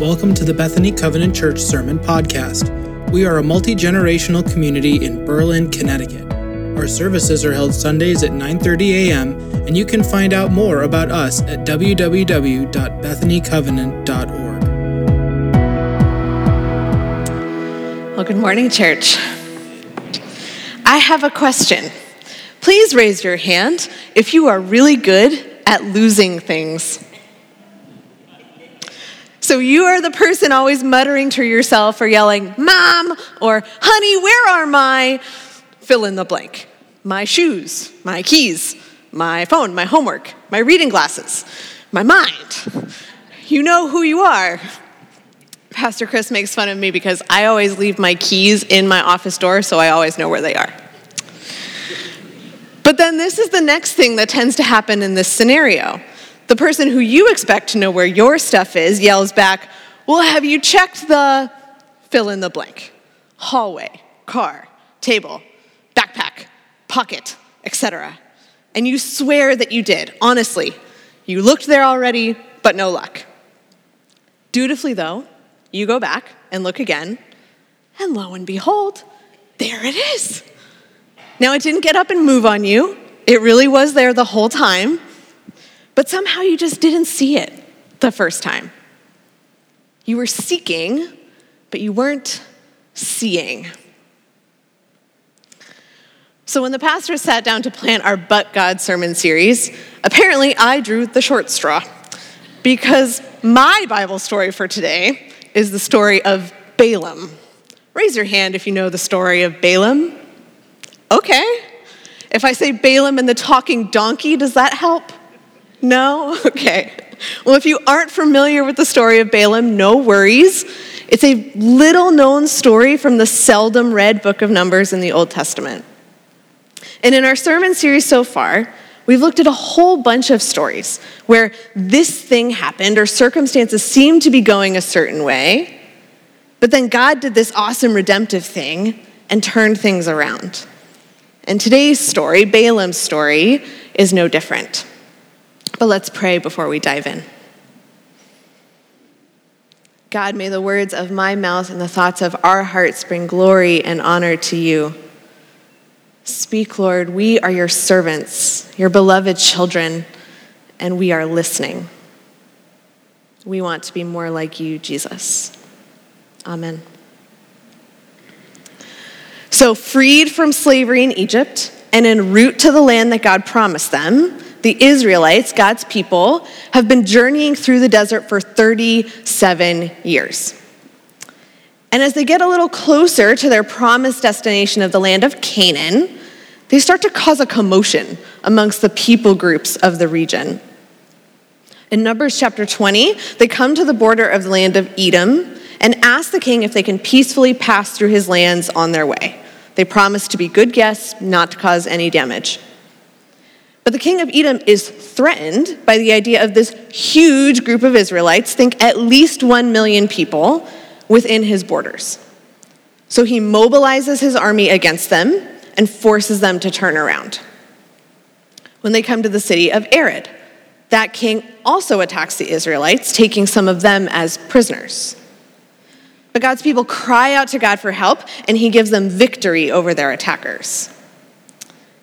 Welcome to the Bethany Covenant Church Sermon Podcast. We are a multi generational community in Berlin, Connecticut. Our services are held Sundays at 9:30 a.m., and you can find out more about us at www.bethanycovenant.org. Well, good morning, church. I have a question. Please raise your hand if you are really good at losing things. So you are the person always muttering to yourself or yelling, Mom, or Honey, where are my fill in the blank? My shoes, my keys, my phone, my homework, my reading glasses, my mind. You know who you are. Pastor Chris makes fun of me because I always leave my keys in my office door, so I always know where they are. But then this is the next thing that tends to happen in this scenario. The person who you expect to know where your stuff is yells back, Well, have you checked the fill in the blank? Hallway, car, table, backpack, pocket, etc. And you swear that you did, honestly. You looked there already, but no luck. Dutifully, though, you go back and look again, and lo and behold, there it is. Now, it didn't get up and move on you, it really was there the whole time but somehow you just didn't see it the first time. You were seeking, but you weren't seeing. So, when the pastor sat down to plan our But God sermon series, apparently I drew the short straw because my Bible story for today is the story of Balaam. Raise your hand if you know the story of Balaam. Okay. If I say Balaam and the talking donkey, does that help? No? Okay. Well, if you aren't familiar with the story of Balaam, no worries. It's a little known story from the seldom read book of Numbers in the Old Testament. And in our sermon series so far, we've looked at a whole bunch of stories where this thing happened or circumstances seemed to be going a certain way, but then God did this awesome redemptive thing and turned things around. And today's story, Balaam's story, is no different. But let's pray before we dive in. God, may the words of my mouth and the thoughts of our hearts bring glory and honor to you. Speak, Lord. We are your servants, your beloved children, and we are listening. We want to be more like you, Jesus. Amen. So, freed from slavery in Egypt and en route to the land that God promised them, the Israelites, God's people, have been journeying through the desert for 37 years. And as they get a little closer to their promised destination of the land of Canaan, they start to cause a commotion amongst the people groups of the region. In Numbers chapter 20, they come to the border of the land of Edom and ask the king if they can peacefully pass through his lands on their way. They promise to be good guests, not to cause any damage. But the king of Edom is threatened by the idea of this huge group of Israelites, think at least one million people, within his borders. So he mobilizes his army against them and forces them to turn around. When they come to the city of Arad, that king also attacks the Israelites, taking some of them as prisoners. But God's people cry out to God for help, and he gives them victory over their attackers.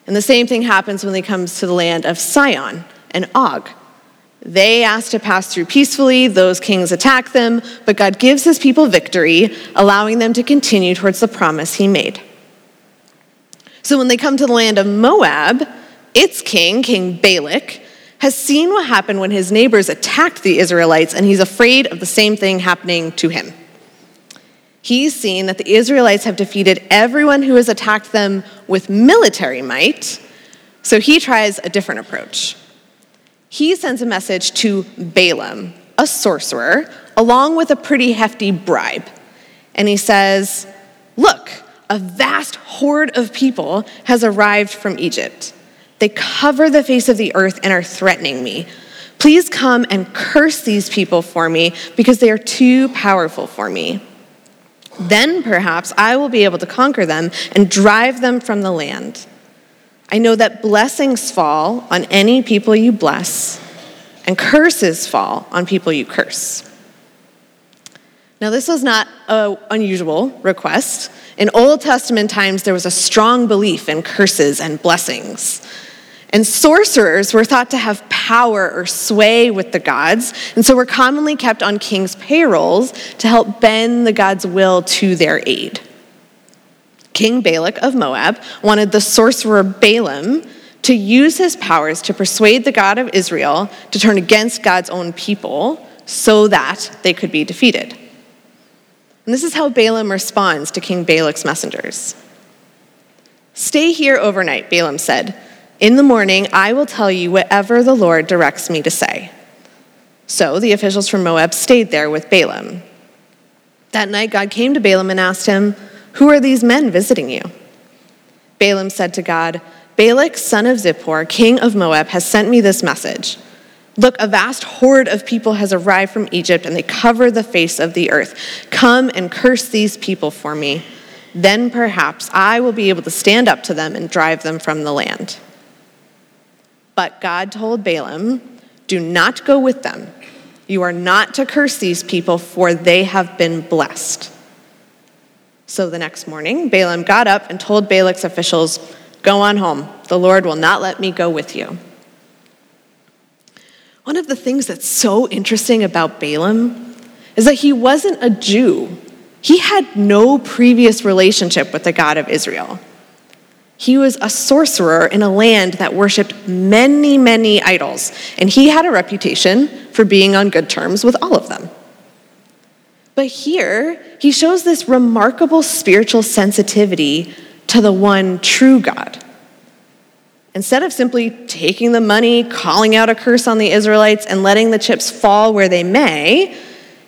And the same thing happens when they come to the land of Sihon and Og. They ask to pass through peacefully, those kings attack them, but God gives his people victory, allowing them to continue towards the promise he made. So when they come to the land of Moab, its king, King Balak, has seen what happened when his neighbors attacked the Israelites, and he's afraid of the same thing happening to him. He's seen that the Israelites have defeated everyone who has attacked them with military might, so he tries a different approach. He sends a message to Balaam, a sorcerer, along with a pretty hefty bribe. And he says, Look, a vast horde of people has arrived from Egypt. They cover the face of the earth and are threatening me. Please come and curse these people for me because they are too powerful for me. Then perhaps I will be able to conquer them and drive them from the land. I know that blessings fall on any people you bless, and curses fall on people you curse. Now, this was not an unusual request. In Old Testament times, there was a strong belief in curses and blessings. And sorcerers were thought to have power or sway with the gods, and so were commonly kept on kings' payrolls to help bend the gods' will to their aid. King Balak of Moab wanted the sorcerer Balaam to use his powers to persuade the God of Israel to turn against God's own people so that they could be defeated. And this is how Balaam responds to King Balak's messengers. Stay here overnight, Balaam said. In the morning, I will tell you whatever the Lord directs me to say. So the officials from Moab stayed there with Balaam. That night, God came to Balaam and asked him, Who are these men visiting you? Balaam said to God, Balak, son of Zippor, king of Moab, has sent me this message. Look, a vast horde of people has arrived from Egypt, and they cover the face of the earth. Come and curse these people for me. Then perhaps I will be able to stand up to them and drive them from the land. But God told Balaam, Do not go with them. You are not to curse these people, for they have been blessed. So the next morning, Balaam got up and told Balak's officials, Go on home. The Lord will not let me go with you. One of the things that's so interesting about Balaam is that he wasn't a Jew. He had no previous relationship with the God of Israel. He was a sorcerer in a land that worshiped many, many idols, and he had a reputation for being on good terms with all of them. But here, he shows this remarkable spiritual sensitivity to the one true God. Instead of simply taking the money, calling out a curse on the Israelites, and letting the chips fall where they may,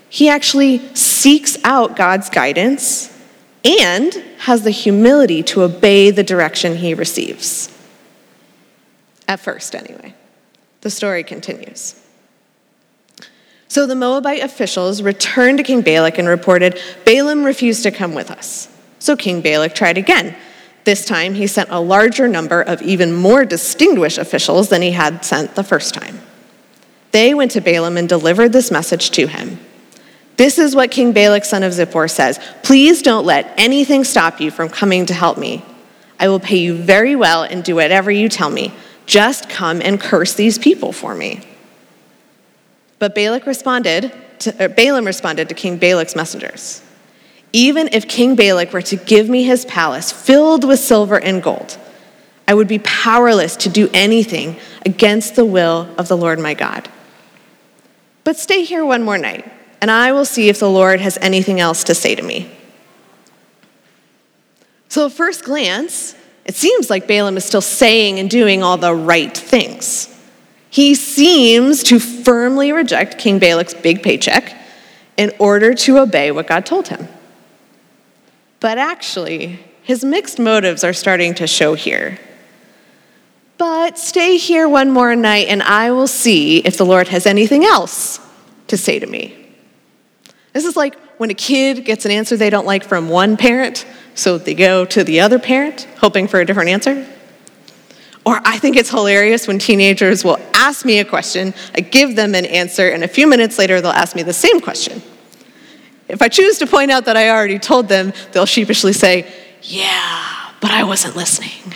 he actually seeks out God's guidance and has the humility to obey the direction he receives. At first, anyway. The story continues. So the Moabite officials returned to King Balak and reported, Balaam refused to come with us. So King Balak tried again. This time, he sent a larger number of even more distinguished officials than he had sent the first time. They went to Balaam and delivered this message to him. This is what King Balak, son of Zippor, says Please don't let anything stop you from coming to help me. I will pay you very well and do whatever you tell me. Just come and curse these people for me. But Balak responded to, Balaam responded to King Balak's messengers. Even if King Balak were to give me his palace filled with silver and gold, I would be powerless to do anything against the will of the Lord my God. But stay here one more night, and I will see if the Lord has anything else to say to me. So, at first glance, it seems like Balaam is still saying and doing all the right things. He seems to firmly reject King Balak's big paycheck in order to obey what God told him. But actually, his mixed motives are starting to show here. But stay here one more night, and I will see if the Lord has anything else to say to me. This is like when a kid gets an answer they don't like from one parent, so they go to the other parent hoping for a different answer. Or I think it's hilarious when teenagers will ask me a question, I give them an answer, and a few minutes later they'll ask me the same question. If I choose to point out that I already told them, they'll sheepishly say, Yeah, but I wasn't listening.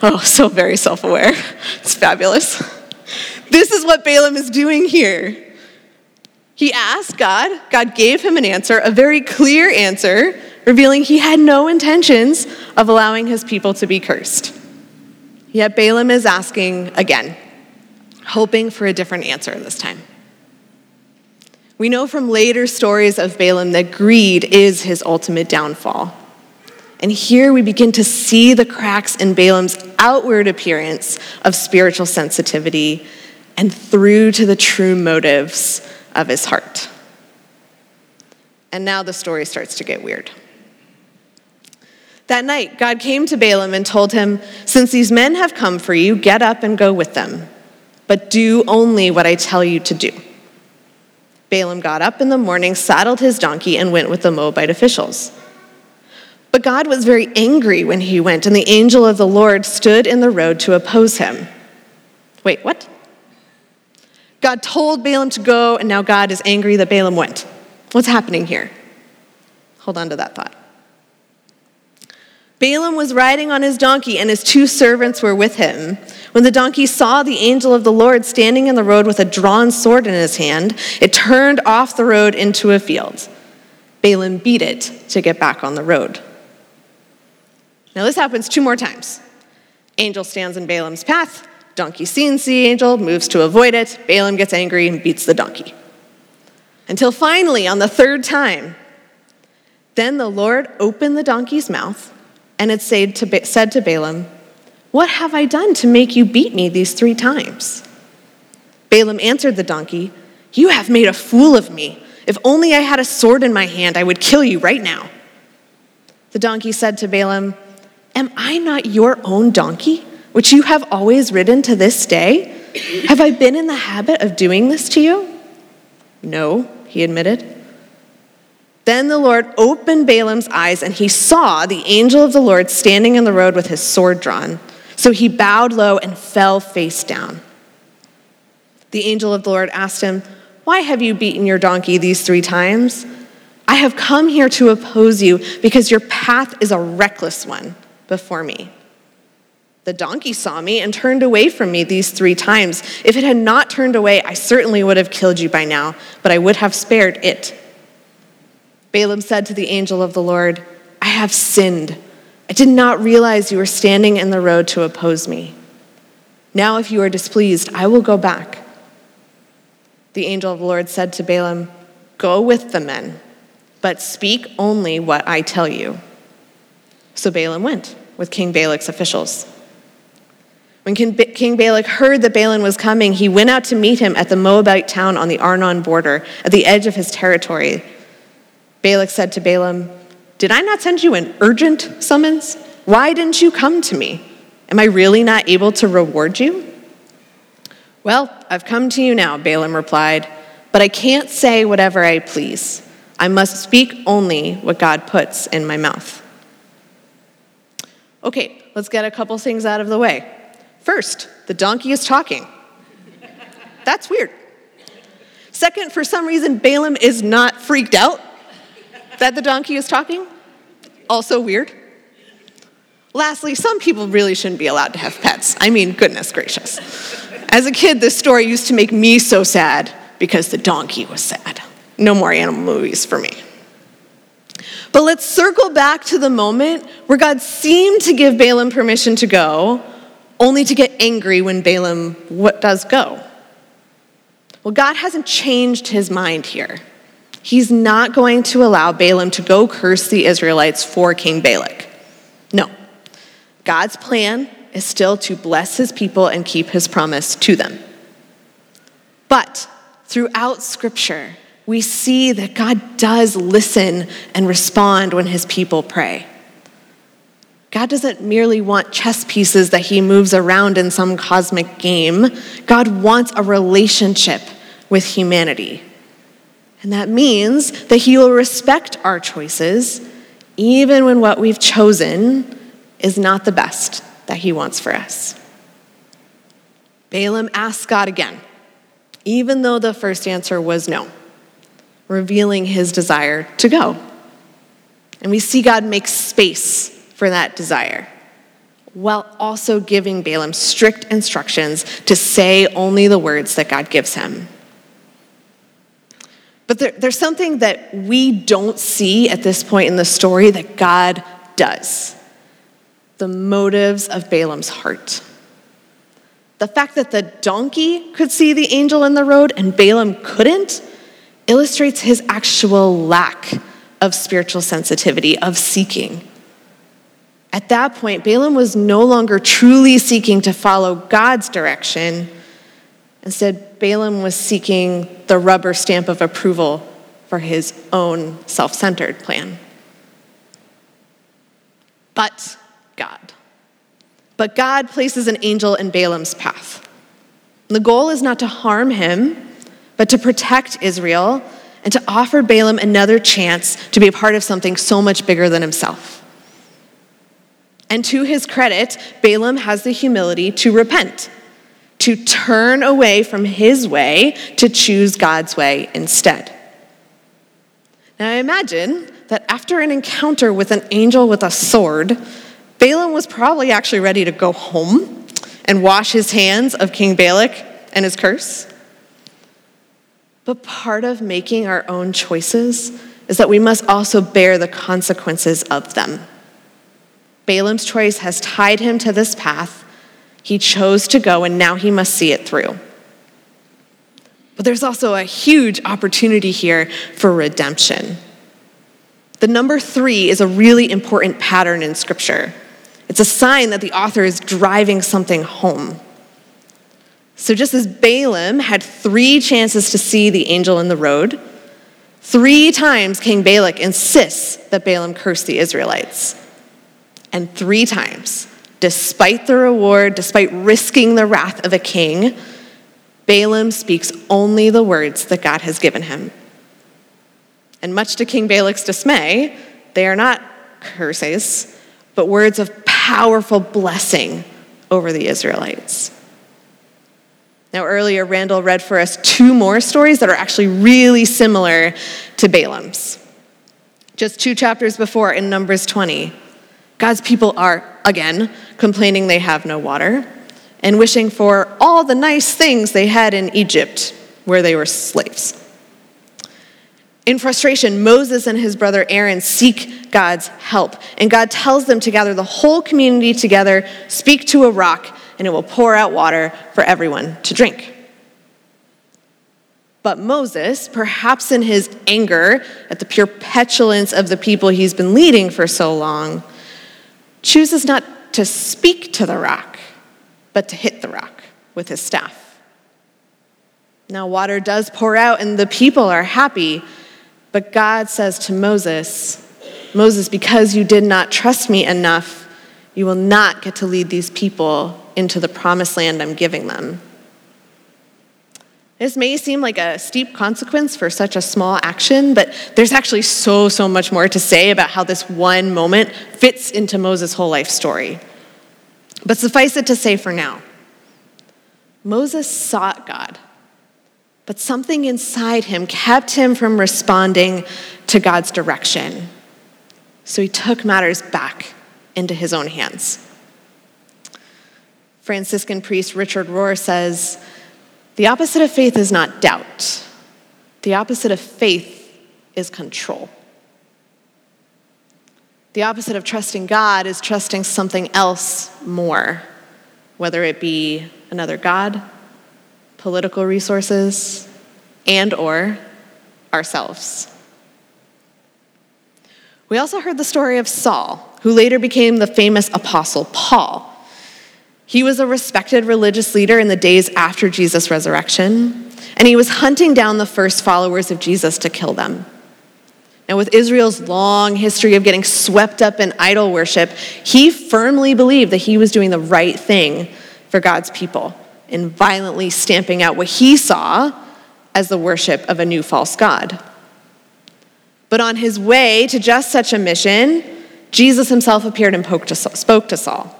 Oh, so very self aware. It's fabulous. This is what Balaam is doing here. He asked God, God gave him an answer, a very clear answer, revealing he had no intentions of allowing his people to be cursed. Yet Balaam is asking again, hoping for a different answer this time. We know from later stories of Balaam that greed is his ultimate downfall. And here we begin to see the cracks in Balaam's outward appearance of spiritual sensitivity and through to the true motives of his heart. And now the story starts to get weird. That night, God came to Balaam and told him, Since these men have come for you, get up and go with them, but do only what I tell you to do. Balaam got up in the morning, saddled his donkey, and went with the Moabite officials. But God was very angry when he went, and the angel of the Lord stood in the road to oppose him. Wait, what? God told Balaam to go, and now God is angry that Balaam went. What's happening here? Hold on to that thought. Balaam was riding on his donkey, and his two servants were with him. When the donkey saw the angel of the Lord standing in the road with a drawn sword in his hand, it turned off the road into a field. Balaam beat it to get back on the road. Now, this happens two more times. Angel stands in Balaam's path, donkey sees the angel, moves to avoid it, Balaam gets angry and beats the donkey. Until finally, on the third time, then the Lord opened the donkey's mouth and it said to, said to Balaam, What have I done to make you beat me these three times? Balaam answered the donkey, You have made a fool of me. If only I had a sword in my hand, I would kill you right now. The donkey said to Balaam, Am I not your own donkey, which you have always ridden to this day? Have I been in the habit of doing this to you? No, he admitted. Then the Lord opened Balaam's eyes, and he saw the angel of the Lord standing in the road with his sword drawn. So he bowed low and fell face down. The angel of the Lord asked him, Why have you beaten your donkey these three times? I have come here to oppose you because your path is a reckless one before me. The donkey saw me and turned away from me these three times. If it had not turned away, I certainly would have killed you by now, but I would have spared it. Balaam said to the angel of the Lord, I have sinned. I did not realize you were standing in the road to oppose me. Now, if you are displeased, I will go back. The angel of the Lord said to Balaam, Go with the men, but speak only what I tell you. So Balaam went with King Balak's officials. When King Balak heard that Balaam was coming, he went out to meet him at the Moabite town on the Arnon border, at the edge of his territory. Balak said to Balaam, Did I not send you an urgent summons? Why didn't you come to me? Am I really not able to reward you? Well, I've come to you now, Balaam replied, but I can't say whatever I please. I must speak only what God puts in my mouth. Okay, let's get a couple things out of the way. First, the donkey is talking. That's weird. Second, for some reason, Balaam is not freaked out that the donkey is talking. Also weird. Lastly, some people really shouldn't be allowed to have pets. I mean, goodness gracious. As a kid, this story used to make me so sad because the donkey was sad. No more animal movies for me. But let's circle back to the moment where God seemed to give Balaam permission to go, only to get angry when Balaam what does go. Well, God hasn't changed his mind here. He's not going to allow Balaam to go curse the Israelites for King Balak. No. God's plan is still to bless his people and keep his promise to them. But throughout Scripture, we see that God does listen and respond when his people pray. God doesn't merely want chess pieces that he moves around in some cosmic game. God wants a relationship with humanity. And that means that He will respect our choices, even when what we've chosen is not the best that He wants for us. Balaam asked God again, even though the first answer was no, revealing his desire to go. And we see God make space for that desire while also giving Balaam strict instructions to say only the words that God gives him. But there, there's something that we don't see at this point in the story that God does the motives of Balaam's heart. The fact that the donkey could see the angel in the road and Balaam couldn't illustrates his actual lack of spiritual sensitivity, of seeking. At that point, Balaam was no longer truly seeking to follow God's direction Instead, Balaam was seeking the rubber stamp of approval for his own self centered plan. But God. But God places an angel in Balaam's path. The goal is not to harm him, but to protect Israel and to offer Balaam another chance to be a part of something so much bigger than himself. And to his credit, Balaam has the humility to repent to turn away from his way to choose God's way instead. Now, I imagine that after an encounter with an angel with a sword, Balaam was probably actually ready to go home and wash his hands of King Balak and his curse. But part of making our own choices is that we must also bear the consequences of them. Balaam's choice has tied him to this path. He chose to go, and now he must see it through. But there's also a huge opportunity here for redemption. The number three is a really important pattern in Scripture. It's a sign that the author is driving something home. So, just as Balaam had three chances to see the angel in the road, three times King Balak insists that Balaam curse the Israelites. And three times, despite the reward, despite risking the wrath of a king, Balaam speaks only the words that God has given him. And much to King Balak's dismay, they are not curses, but words of powerful blessing over the Israelites. Now, earlier, Randall read for us two more stories that are actually really similar to Balaam's. Just two chapters before in Numbers 20, God's people are, again, complaining they have no water and wishing for all the nice things they had in Egypt where they were slaves. In frustration, Moses and his brother Aaron seek God's help, and God tells them to gather the whole community together, speak to a rock, and it will pour out water for everyone to drink. But Moses, perhaps in his anger at the pure petulance of the people he's been leading for so long, chooses not to speak to the rock, but to hit the rock with his staff. Now, water does pour out, and the people are happy. But God says to Moses, Moses, because you did not trust me enough, you will not get to lead these people into the promised land I'm giving them. This may seem like a steep consequence for such a small action, but there's actually so, so much more to say about how this one moment fits into Moses' whole life story. But suffice it to say for now Moses sought God but something inside him kept him from responding to God's direction. So he took matters back into his own hands. Franciscan priest Richard Rohr says the opposite of faith is not doubt, the opposite of faith is control. The opposite of trusting God is trusting something else more, whether it be another God, political resources, and or ourselves. We also heard the story of Saul, who later became the famous apostle Paul. He was a respected religious leader in the days after Jesus' resurrection, and he was hunting down the first followers of Jesus to kill them. Now, with Israel's long history of getting swept up in idol worship, he firmly believed that he was doing the right thing for God's people in violently stamping out what he saw as the worship of a new false God. But on his way to just such a mission, Jesus himself appeared and spoke to Saul.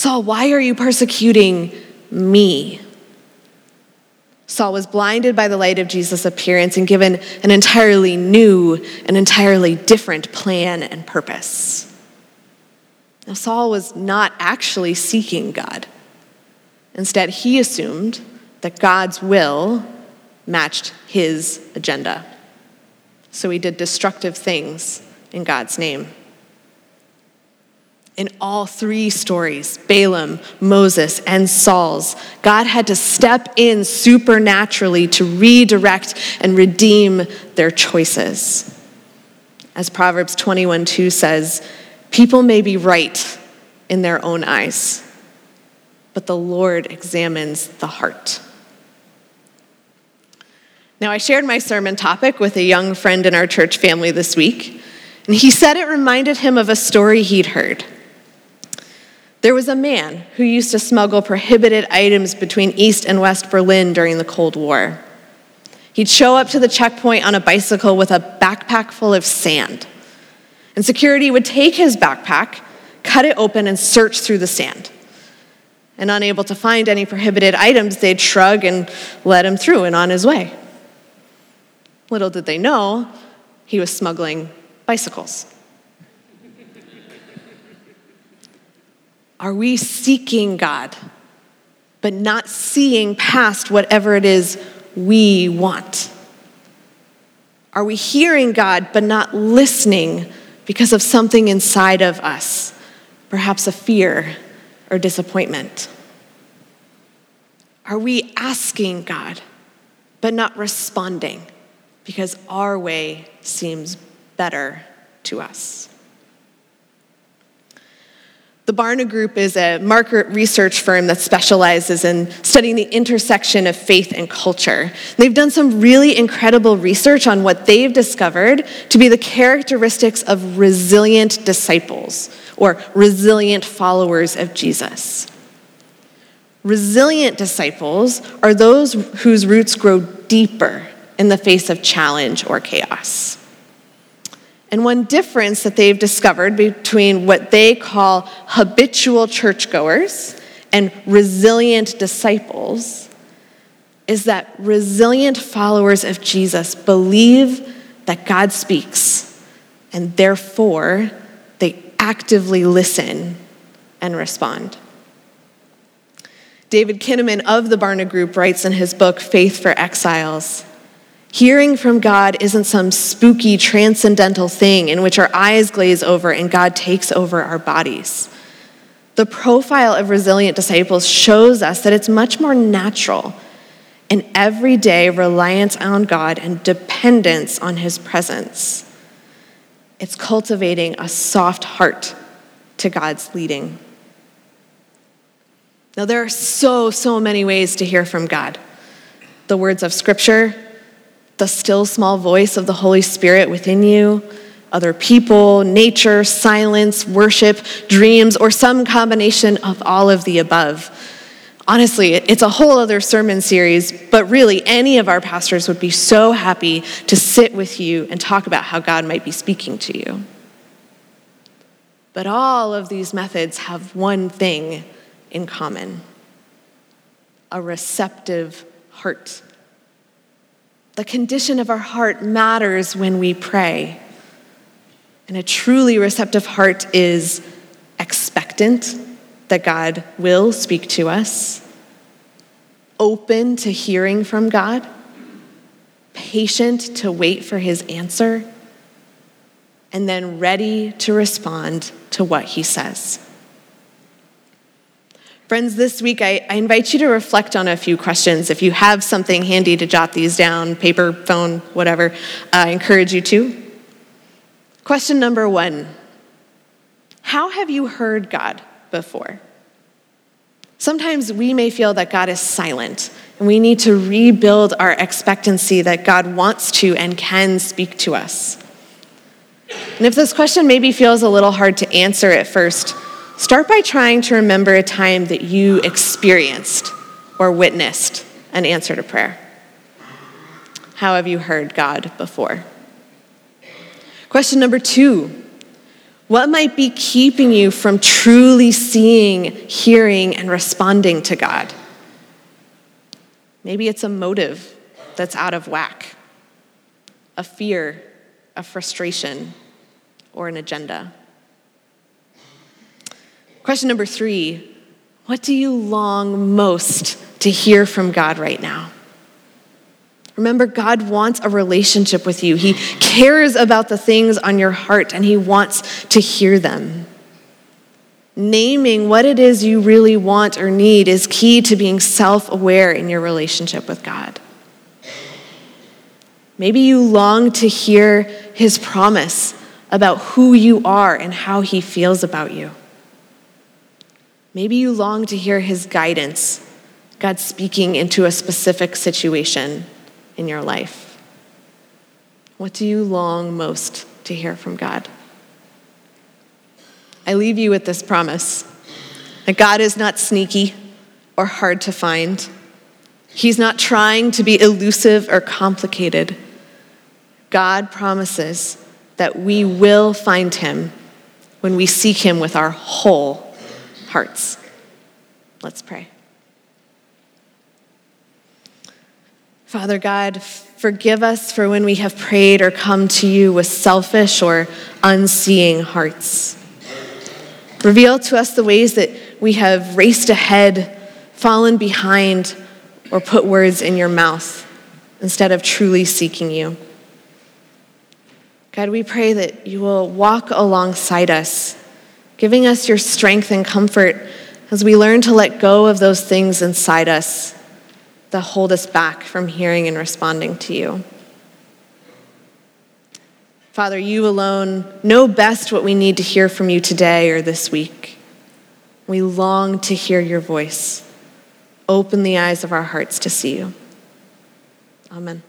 Saul, why are you persecuting me? Saul was blinded by the light of Jesus' appearance and given an entirely new, an entirely different plan and purpose. Now, Saul was not actually seeking God. Instead, he assumed that God's will matched his agenda. So he did destructive things in God's name. In all three stories, Balaam, Moses, and Saul's, God had to step in supernaturally to redirect and redeem their choices. As Proverbs 21 2 says, people may be right in their own eyes but the Lord examines the heart. Now, I shared my sermon topic with a young friend in our church family this week, and he said it reminded him of a story he'd heard. There was a man who used to smuggle prohibited items between East and West Berlin during the Cold War. He'd show up to the checkpoint on a bicycle with a backpack full of sand. And security would take his backpack, cut it open, and search through the sand and unable to find any prohibited items, they'd shrug and let him through and on his way. Little did they know, he was smuggling bicycles. Are we seeking God, but not seeing past whatever it is we want? Are we hearing God, but not listening because of something inside of us, perhaps a fear or disappointment? Are we asking God, but not responding because our way seems better to us? The Barna Group is a market research firm that specializes in studying the intersection of faith and culture. They've done some really incredible research on what they've discovered to be the characteristics of resilient disciples or resilient followers of Jesus. Resilient disciples are those whose roots grow deeper in the face of challenge or chaos. And one difference that they've discovered between what they call habitual churchgoers and resilient disciples is that resilient followers of Jesus believe that God speaks, and therefore they actively listen and respond. David Kinnaman of the Barna Group writes in his book, Faith for Exiles Hearing from God isn't some spooky transcendental thing in which our eyes glaze over and God takes over our bodies. The profile of resilient disciples shows us that it's much more natural an everyday reliance on God and dependence on His presence. It's cultivating a soft heart to God's leading. Now, there are so, so many ways to hear from God. The words of Scripture, the still small voice of the Holy Spirit within you, other people, nature, silence, worship, dreams, or some combination of all of the above. Honestly, it's a whole other sermon series, but really, any of our pastors would be so happy to sit with you and talk about how God might be speaking to you. But all of these methods have one thing in common a receptive heart. The condition of our heart matters when we pray. And a truly receptive heart is expectant that God will speak to us, open to hearing from God, patient to wait for his answer, and then ready to respond to what he says. Friends, this week I, I, invite you to reflect on a few questions. If you have something handy to jot these down, paper, phone, whatever, uh, I encourage you to. Question number one How have you heard God before? Sometimes we may feel that God is silent, and we need to rebuild our expectancy that God wants to and can speak to us. And if this question maybe feels a little hard to answer at first, Start by trying to remember a time that you experienced or witnessed an answer to prayer. How have you heard God before? Question number two What might be keeping you from truly seeing, hearing, and responding to God? Maybe it's a motive that's out of whack, a fear, a frustration, or an agenda. Question number three What do you long most to hear from God right now? Remember, God wants a relationship with you. He cares about the things on your heart and He wants to hear them. Naming what it is you really want or need is key to being self aware in your relationship with God. Maybe you long to hear His promise about who you are and how He feels about you. Maybe you long to hear his guidance, God speaking into a specific situation in your life. What do you long most to hear from God? I leave you with this promise that God is not sneaky or hard to find. He's not trying to be elusive or complicated. God promises that we will find him when we seek him with our whole hearts. Let's pray. Father God, forgive us for when we have prayed or come to you with selfish or unseeing hearts. Reveal to us the ways that we have raced ahead, fallen behind, or put words in your mouth instead of truly seeking you. God, we pray that you will walk alongside us, giving us your strength and comfort as we learn to let go of those things inside us that hold us back from hearing and responding to you. Father, you alone know best what we need to hear from you today or this week. We long to hear your voice. Open the eyes of our hearts to see you. Amen.